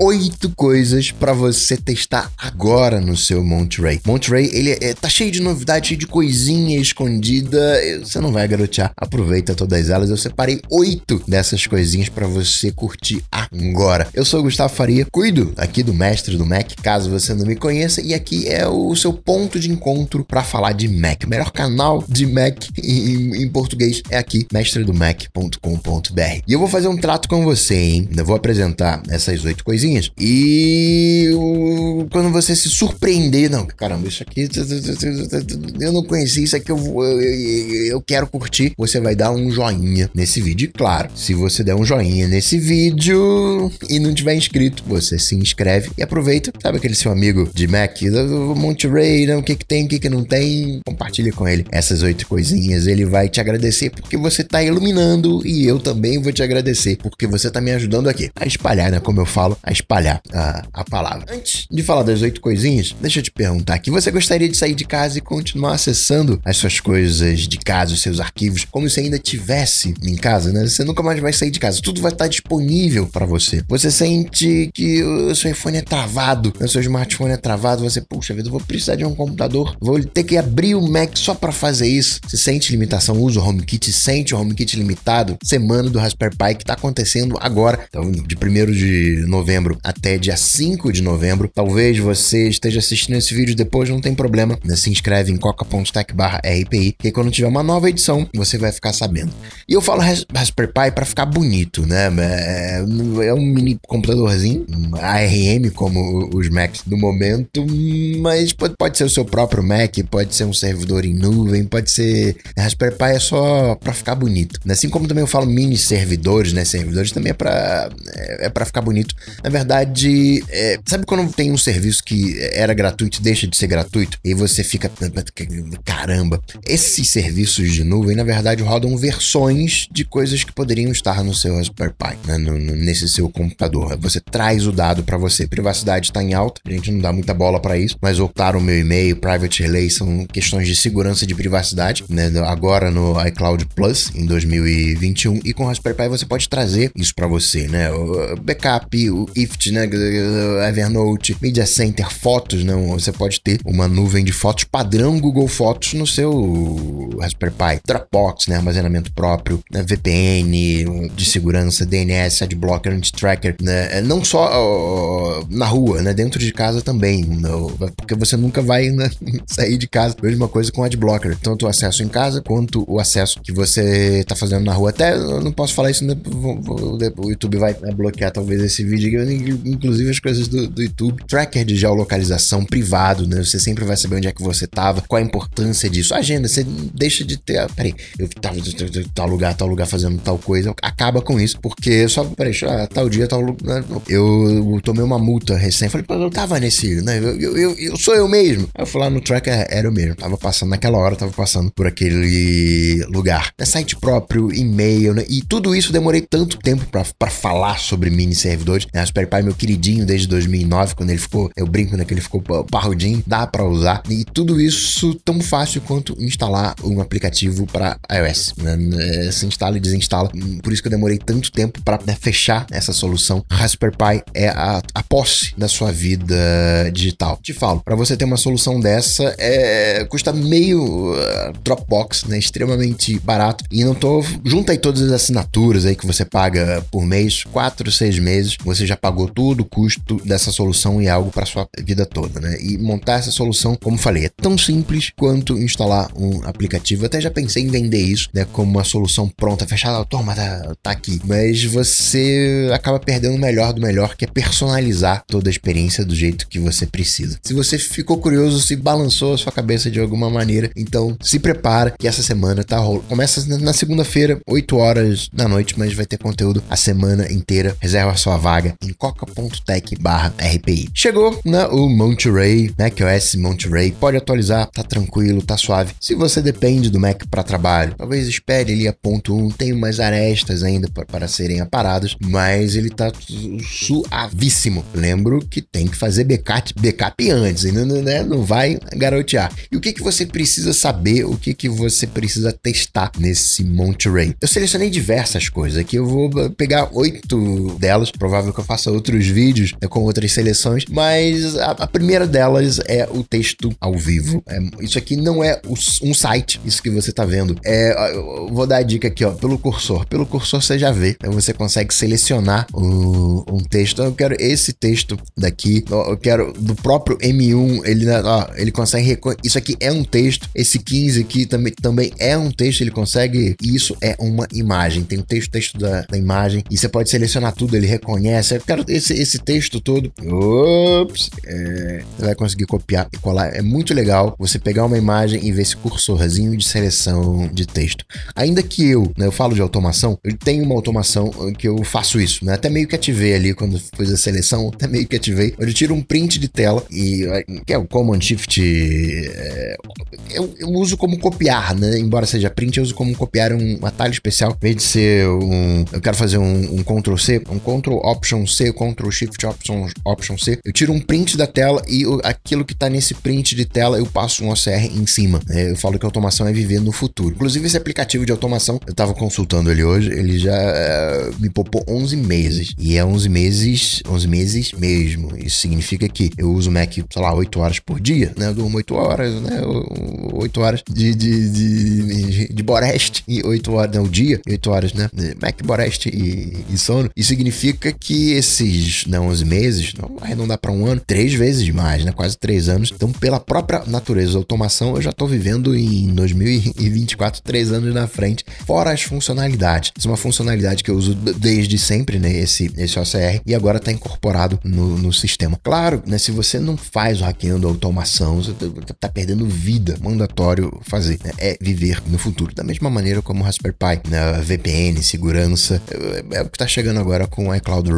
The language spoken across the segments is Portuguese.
oito coisas para você testar agora no seu Monterey. Monterey, ele é, tá cheio de novidade, cheio de coisinha escondida. Você não vai garotear. Aproveita todas elas. Eu separei oito dessas coisinhas para você curtir agora. Eu sou o Gustavo Faria, cuido aqui do Mestre do Mac, caso você não me conheça, e aqui é o seu ponto de encontro para falar de Mac. O melhor canal de Mac em, em português é aqui, mestredomac.com.br. E eu vou fazer um trato com você, hein? Eu vou apresentar essas oito coisinhas e o, quando você se surpreender, não, caramba, isso aqui eu não conheci, isso aqui eu, eu, eu quero curtir, você vai dar um joinha nesse vídeo. E claro, se você der um joinha nesse vídeo e não tiver inscrito, você se inscreve e aproveita, sabe aquele seu amigo de Mac, Monterey, né? o que que tem, o que que não tem, compartilha com ele essas oito coisinhas, ele vai te agradecer porque você tá iluminando e eu também vou te agradecer porque você tá me ajudando aqui a espalhar, né, como eu falo, a espalhar a, a palavra. Antes de falar das oito coisinhas, deixa eu te perguntar aqui, você gostaria de sair de casa e continuar acessando as suas coisas de casa, os seus arquivos, como se ainda tivesse em casa, né? Você nunca mais vai sair de casa, tudo vai estar disponível para você. Você sente que o seu iPhone é travado, o seu smartphone é travado, você, puxa vida, vou precisar de um computador, vou ter que abrir o Mac só para fazer isso. Você sente limitação, usa o HomeKit, sente o HomeKit limitado, semana do Raspberry Pi que tá acontecendo agora, então de 1 de novembro até dia 5 de novembro. Talvez você esteja assistindo esse vídeo depois, não tem problema. Se inscreve em coca.tech RPI, que quando tiver uma nova edição, você vai ficar sabendo. E eu falo Raspberry Pi para ficar bonito, né? É, é um mini computadorzinho, ARM, como os Macs do momento, mas pode, pode ser o seu próprio Mac, pode ser um servidor em nuvem, pode ser. Raspberry Pi é só para ficar bonito. Assim como também eu falo mini servidores, né? Servidores também é para é, é para ficar bonito. Na verdade, é, sabe quando tem um serviço que era gratuito deixa de ser gratuito? E você fica. Caramba, esses serviços de nuvem, na verdade, rodam versões de coisas que poderiam estar no seu Raspberry Pi, né? no, no, nesse seu computador. Você traz o dado para você. Privacidade está em alta, a gente não dá muita bola para isso, mas ocultar o meu e-mail, private relay são questões de segurança de privacidade, né? Agora no iCloud Plus, em 2021, e com o Raspberry Pi você pode trazer isso para você, né? O backup, o IFT, né? Evernote, Media Center, fotos, não, você pode ter uma nuvem de fotos padrão Google Fotos no seu Raspberry Pi, Dropbox, né, armazenamento próprio, né, VPN de segurança, DNS, Adblocker, Anti-Tracker, né, não só uh, na rua, né, dentro de casa também, no, porque você nunca vai né, sair de casa. Mesma coisa com Adblocker, tanto o acesso em casa quanto o acesso que você está fazendo na rua. Até eu não posso falar isso, né, o YouTube vai bloquear talvez esse vídeo, inclusive as coisas do, do YouTube, tracker de geolocalização privado, né? Você sempre vai saber onde é que você tava, qual a importância disso. Agenda, você deixa de ter. Peraí, eu tava tal lugar, tal lugar fazendo tal coisa. Acaba com isso, porque só, peraí, ah, tal dia, tal lugar. Eu tomei uma multa recém. Falei, pô, eu tava nesse, né? Eu, eu, eu, eu sou eu mesmo. Aí eu fui lá no tracker, era eu mesmo. Tava passando naquela hora, tava passando por aquele lugar. É site próprio, e-mail, né? E tudo isso demorei tanto tempo para falar sobre mini servidores. Né? Raspberry Pi, meu queridinho desde 2009, quando ele ficou, eu brinco, né? Que ele ficou parrudinho, dá para usar. E tudo isso tão fácil quanto instalar um aplicativo para iOS. Né? É, se instala e desinstala. Por isso que eu demorei tanto tempo para né, fechar essa solução. Raspberry Pi é a, a posse da sua vida digital. Te falo, para você ter uma solução dessa, é, custa meio uh, Dropbox, né? Extremamente barato. E não tô. Junta aí todas as assinaturas aí que você paga por mês, quatro, seis meses, você já pagou tudo o custo dessa solução e algo para sua vida toda, né? E montar essa solução, como falei, é tão simples quanto instalar um aplicativo. Eu até já pensei em vender isso, né, como uma solução pronta, fechada, toma, tá, tá aqui. Mas você acaba perdendo o melhor do melhor, que é personalizar toda a experiência do jeito que você precisa. Se você ficou curioso, se balançou a sua cabeça de alguma maneira, então se prepara que essa semana tá rolando. Começa na segunda-feira, 8 horas da noite, mas vai ter conteúdo a semana inteira. Reserva sua vaga em coca.tech RPI. Chegou né, o Monterey, macOS Monterey. Pode atualizar, tá tranquilo, tá suave. Se você depende do Mac para trabalho, talvez espere ali a ponto 1. Tem umas arestas ainda para serem aparadas, mas ele tá suavíssimo. Lembro que tem que fazer backup, backup antes, ainda não, né, não vai garotear. E o que, que você precisa saber, o que, que você precisa testar nesse Monterey? Eu selecionei diversas coisas aqui, eu vou pegar oito delas, provável que eu faça outros vídeos né, com outras seleções, mas a, a, primeira delas é o texto ao vivo. É, isso aqui não é um site, isso que você tá vendo. É, vou dar a dica aqui, ó, pelo cursor. Pelo cursor você já vê, então você consegue selecionar um, um texto. Eu quero esse texto daqui, eu quero do próprio M1, ele, né, ó, ele consegue. Isso aqui é um texto, esse 15 aqui também, também é um texto, ele consegue. Isso é uma imagem. Tem o texto, texto da, da imagem, e você pode selecionar tudo, ele reconhece. Eu quero esse, esse texto todo. Ops! É, você vai conseguir copiar e colar. É muito legal você pegar uma imagem e ver esse cursorzinho de seleção de texto. Ainda que eu, né, eu falo de automação, eu tenho uma automação que eu faço isso, né? Até meio que ativei ali quando fiz a seleção, até meio que ativei. Eu tiro um print de tela e que é o Command Shift. É, eu, eu, uso como copiar, né? Embora seja print, eu uso como copiar um atalho especial. Em vez de ser um. Eu quero fazer um, um Ctrl C, um Ctrl Option C, Ctrl Shift Option, Option C. Eu tiro um print da tela e eu, aquilo que tá nesse print de tela eu passo um OCR em cima. Né? Eu falo que automação é viver no futuro. Inclusive, esse aplicativo de automação, eu tava consultando ele hoje, ele já é, me poupou 11 meses. E é 11 meses, 11 meses mesmo. Isso significa que eu uso o Mac, sei lá, 8 horas por dia, né? Eu durmo 8 horas, né? 8 horas de, de, de, de Boreste e 8 horas, não, o dia, 8 horas, né? Mac, Boreste e, e sono. Isso significa que esses né, 11 meses, não arredondar para um ano, três vezes mais, né? Quase três anos. Então, pela própria natureza da automação, eu já tô vivendo em 2024, três anos na frente, fora as funcionalidades. Isso é uma funcionalidade que eu uso desde sempre, né? Esse, esse OCR, e agora está incorporado no, no sistema. Claro, né? Se você não faz o hackeando automação, você tá, tá perdendo vida. Mandatório fazer. Né? É viver no futuro. Da mesma maneira como o Raspberry Pi, né? VPN, segurança, é, é o que está chegando agora com o iCloud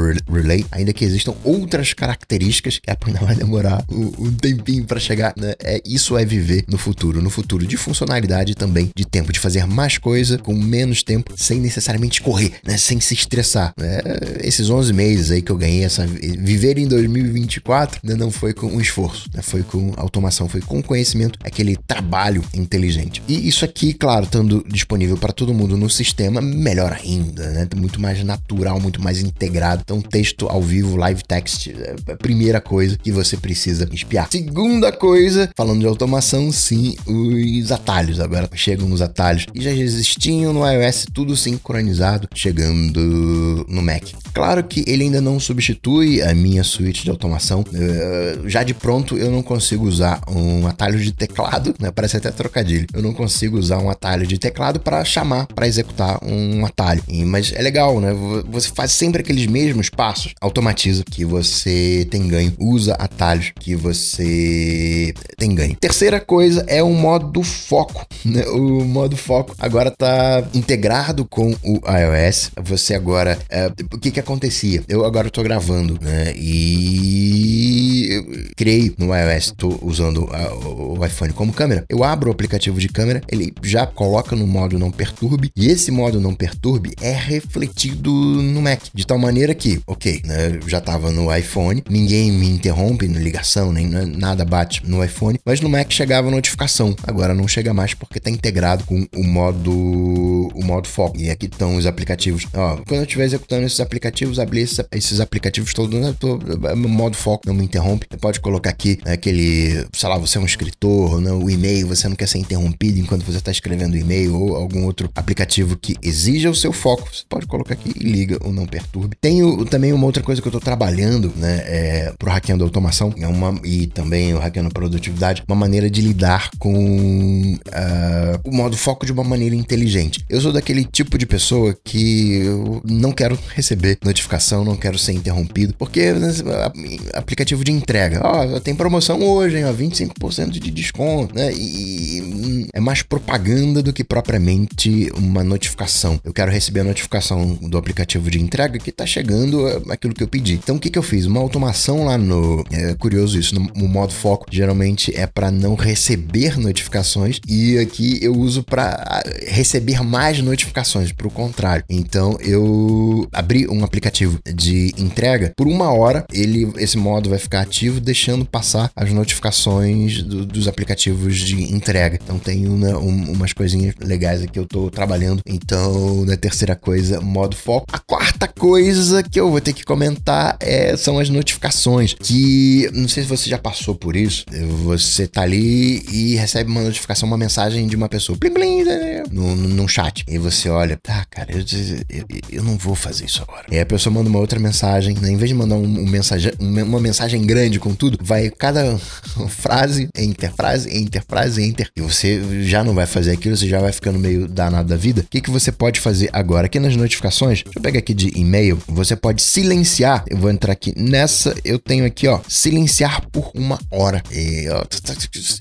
Ainda que existam outras características que ainda vai demorar um, um tempinho para chegar, né? É, isso é viver no futuro, no futuro de funcionalidade também, de tempo, de fazer mais coisa com menos tempo, sem necessariamente correr, né? Sem se estressar. Né? Esses 11 meses aí que eu ganhei essa viver em 2024 né? não foi com um esforço, né? Foi com automação, foi com conhecimento, aquele trabalho inteligente. E isso aqui, claro, estando disponível para todo mundo no sistema, melhor ainda, né? Muito mais natural, muito mais integrado. Então, texto ao vivo, live text, é a primeira coisa que você precisa espiar. Segunda coisa, falando de automação, sim, os atalhos. Agora chegam os atalhos e já existiam no iOS, tudo sincronizado, chegando no Mac. Claro que ele ainda não substitui a minha suíte de automação. Uh, já de pronto, eu não consigo usar um atalho de teclado, né? Parece até trocadilho. Eu não consigo usar um atalho de teclado para chamar, para executar um atalho. E, mas é legal, né? Você faz sempre aqueles mesmos passos, automatiza que você tem ganho, usa atalhos que você tem ganho. Terceira coisa é o modo foco, né? O modo foco agora tá integrado com o iOS. Você agora, é, o que que acontecia? Eu agora tô gravando, né? E eu criei no iOS, tô usando a, o iPhone como câmera. Eu abro o aplicativo de câmera, ele já coloca no modo não perturbe e esse modo não perturbe é refletido no Mac de tal maneira que, ok, né? Eu já tava no iPhone, ninguém me interrompe na ligação, nem nada bate no iPhone, mas no Mac chegava notificação. Agora não chega mais porque tá integrado com o modo o modo foco. E aqui estão os aplicativos. Ó, quando eu estiver executando esses aplicativos, abrir esses, esses aplicativos todos, né? Tô, modo foco, não me interrompe. Você pode colocar aqui né, aquele, sei lá, você é um escritor, né, o e-mail, você não quer ser interrompido enquanto você está escrevendo o e-mail ou algum outro aplicativo que exija o seu foco. Você pode colocar aqui e liga ou não perturbe. Tenho também uma outra coisa que eu estou trabalhando, né, é, pro hackeando automação, é uma e também o hackeando produtividade, uma maneira de lidar com uh, o modo foco de uma maneira inteligente. Eu sou daquele tipo de pessoa que eu não quero receber notificação, não quero ser interrompido, porque né, aplicativo de entrega, ó, tem promoção hoje, hein, ó, 25% de desconto, né? E, é mais propaganda do que propriamente uma notificação. Eu quero receber a notificação do aplicativo de entrega que tá chegando é, aquilo que eu pedi. Então o que que eu fiz? Uma automação lá no, é curioso isso, no, modo foco, geralmente é para não receber notificações e aqui eu uso para receber mais notificações, para o contrário. Então eu abri um aplicativo de entrega por uma hora, ele esse modo vai ficar ativo, deixando passar as notificações do, dos aplicativos de entrega. Então tem uma, um, umas coisinhas legais aqui eu tô trabalhando. Então na terceira coisa, modo foco. A quarta coisa que eu vou ter que comentar é, são as notificações, que não sei se você já passou por isso. Você tá ali e recebe uma notificação, uma mensagem de uma pessoa, plim, plim, no, no chat. E você olha, tá, cara, eu, eu, eu, não vou fazer isso agora. E a pessoa manda uma outra mensagem, né? em vez de mandar um, um mensagem, uma mensagem grande com tudo, vai cada frase, enter, frase, enter, frase, enter. E você já não vai fazer aquilo, você já vai ficando meio danado da vida. O que, que você pode fazer agora? Aqui nas notificações, deixa eu pegar aqui de e-mail, você pode silenciar. Eu vou entrar aqui nessa, eu tenho aqui, ó, silenciar por uma hora. E, ó,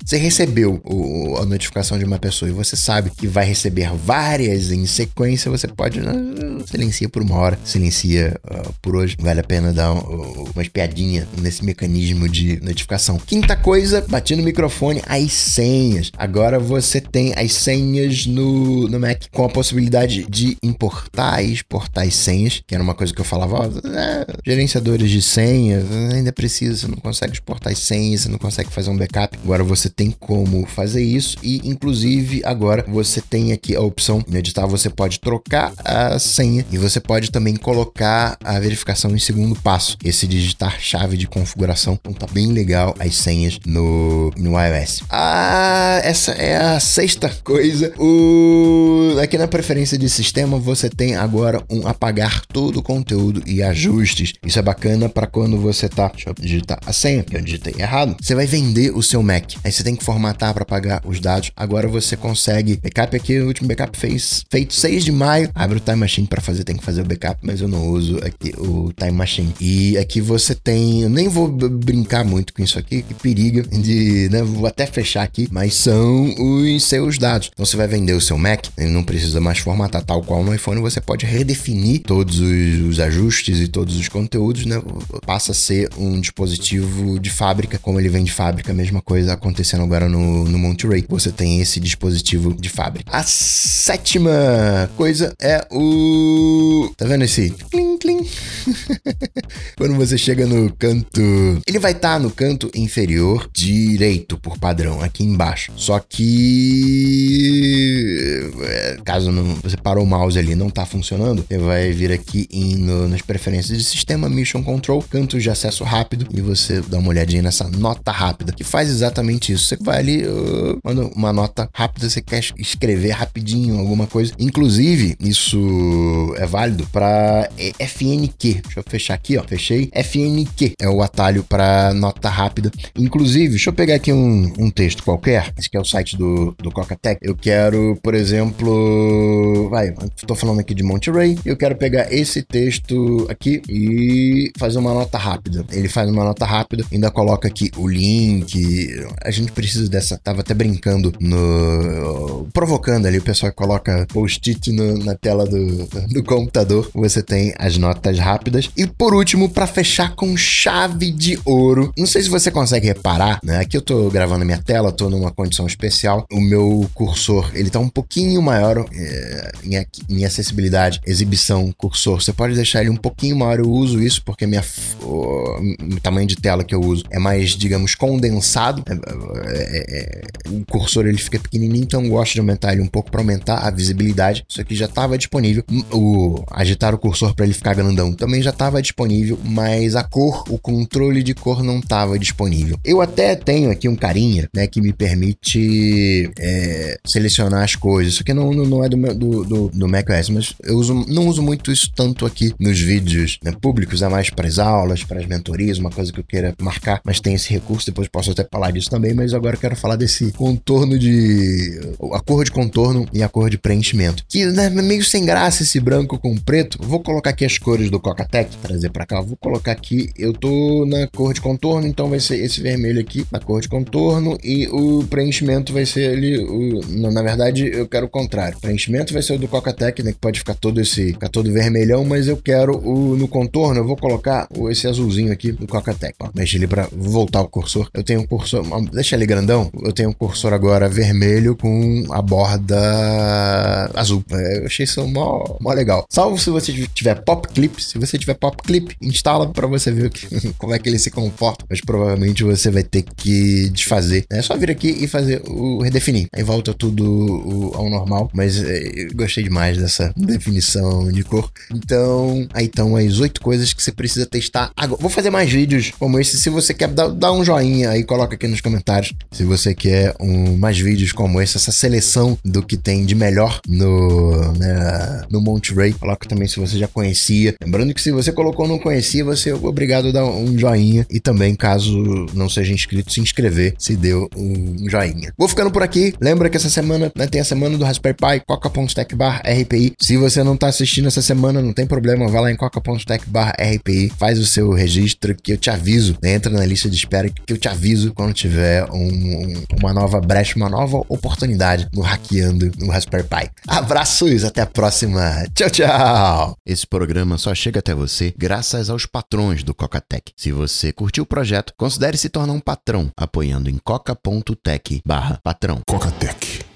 você recebeu o, a notificação de uma pessoa e você sabe que vai receber várias em sequência, você pode uh, silencia por uma hora, silencia uh, por hoje. Vale a pena dar uh, uma espiadinha nesse mecanismo de notificação. Quinta coisa, bati no microfone, as senhas. Agora você tem as senhas no, no Mac com a possibilidade de importar e exportar as senhas, que era uma coisa que eu falava, ó, é, gerenciadores de senhas, ainda precisa, você não consegue exportar as senhas, você não consegue fazer um backup. Agora você tem como fazer isso e inclusive agora você tem aqui a opção de editar, você pode trocar a senha e você pode também colocar a verificação em segundo passo, esse digitar chave de configuração. Então tá bem legal as senhas no, no iOS. Ah, essa é a sexta coisa. O aqui na preferência de sistema você tem agora um apagar todo o conteúdo e ajustes. Isso é bacana para quando você tá, deixa eu digitar a senha, que eu digitei errado. Você vai vender o seu Mac. Aí você tem que formatar para apagar os dados. Agora você consegue backup aqui, o último backup fez feito 6 de maio. Abre o Time Machine para fazer, tem que fazer o backup, mas eu não uso aqui o Time Machine. E aqui você tem, eu nem vou brincar muito com isso aqui, que periga de, né, vou até fechar aqui, mas são os seus dados. Então você vai vender o seu Mac, ele não precisa mais formatar tal qual no iPhone, você pode redefinir todos os, os ajustes e todos os conteúdos, né? Passa a ser um dispositivo de fábrica, como ele vem de fábrica, mesma coisa acontecendo agora no, no Monterey. Você tem esse dispositivo de fábrica. A sétima coisa é o. Tá vendo esse? Clim, clim. Quando você chega no canto. Ele vai estar tá no canto inferior direito, por padrão, aqui embaixo. Só que. É, caso não, você parou o mouse ali não tá funcionando, você vai vir aqui em, no, nas preferências de sistema, Mission Control, canto de acesso rápido, e você dá uma olhadinha nessa nota rápida, que faz exatamente isso. Você vai ali, uh, manda uma nota rápida, você quer escrever rapidinho alguma coisa. Inclusive, isso é válido para FNQ. Deixa eu fechar aqui, ó. Fechei. FNQ é o atalho para nota rápida. Inclusive, deixa eu pegar aqui um, um texto qualquer. Esse aqui é o site do, do Coca-Tech. Eu quero, por exemplo, vai, tô falando aqui de Monterey. Eu quero pegar esse texto aqui e fazer uma nota rápida. Ele faz uma nota rápida, ainda coloca aqui o link. A gente precisa dessa. Tava até brincando no. provocando ali. O pessoal coloca post-it na tela do, do computador. Você tem as notas rápidas. E por último, para fechar com chave de ouro. Não sei se você consegue reparar, né? Aqui eu tô gravando a minha tela, tô numa condição especial. O meu cursor, ele tá um pouquinho maior é, em, em acessibilidade, exibição, cursor. Você pode deixar ele um pouquinho maior. Eu uso isso porque minha, o, tamanho de tela que eu uso é mais, digamos, condensado. É, é, é, o cursor ele fica pequenininho, então eu gosto de aumentar ele um pouco para aumentar a visibilidade. Isso aqui já estava disponível. O agitar o cursor para ele ficar grandão também já estava disponível, mas a cor, o controle de cor não estava disponível. Eu até tenho aqui um carinha, né, que me permite é, selecionar as coisas. Isso aqui não, não é do, do, do, do macOS, mas eu uso, não uso muito isso tanto aqui nos vídeos né, públicos, é mais para as aulas, para as mentorias, uma coisa que eu queira marcar, mas tem esse recurso, depois posso até falar disso também, mas agora eu quero falar desse contorno de. a cor de contorno e a cor de preenchimento. Que né, é meio sem graça esse branco com preto. Vou colocar aqui as cores do Coca-Tech, trazer para cá. Vou colocar aqui, eu tô na cor de contorno, então vai ser esse vermelho aqui, na cor de contorno, e o preenchimento vai ser ali. O, na verdade, eu quero o contrário. O preenchimento vai ser o do Coca-Tech, né? Que pode ficar todo esse. ficar todo vermelhão, mas eu quero o no contorno, eu vou colocar esse azulzinho aqui do Coca-Tech. Mexe ele para voltar o cursor. Eu tenho um cursor. Deixa ele grandão. Eu tenho um cursor agora vermelho com a borda azul. É, eu achei isso mó, mó legal. Salvo se você tiver Pop Clip. Se você tiver Pop Clip, instala para você ver que, como é que ele se comporta. Mas provavelmente você vai ter que desfazer. É só vir aqui e fazer o redefinir. Aí volta tudo ao normal. Mas é, eu gostei demais dessa definição de cor. Então, aí estão as oito coisas que você precisa testar agora. Vou fazer mais vídeos como esse. Se você quer dar, dar um joinha aí, coloca aqui nos comentários. Se você quer um, mais vídeos como esse, essa seleção do que tem de melhor no, né, no Monterey. Coloca também se você já conhecia. Lembrando que se você colocou não conhecia, você é obrigado a dar um joinha. E também, caso não seja inscrito, se inscrever se deu um joinha. Vou ficando por aqui. Lembra que essa semana né, tem a semana do Raspberry Pi, barra RPI. Se você não tá assistindo essa semana, não tem problema, vai lá em barra RPI, faz o seu registro que eu te aviso. Entra na lista de espera que eu te aviso quando tiver um, uma nova brecha, uma nova oportunidade no Hackeando no Raspberry Pi. Abraços, até a próxima. Tchau, tchau. Esse programa só chega até você graças aos patrões do Coca-Tech. Se você curtiu o projeto, considere se tornar um patrão apoiando em coca.tech barra patrão. Coca-Tech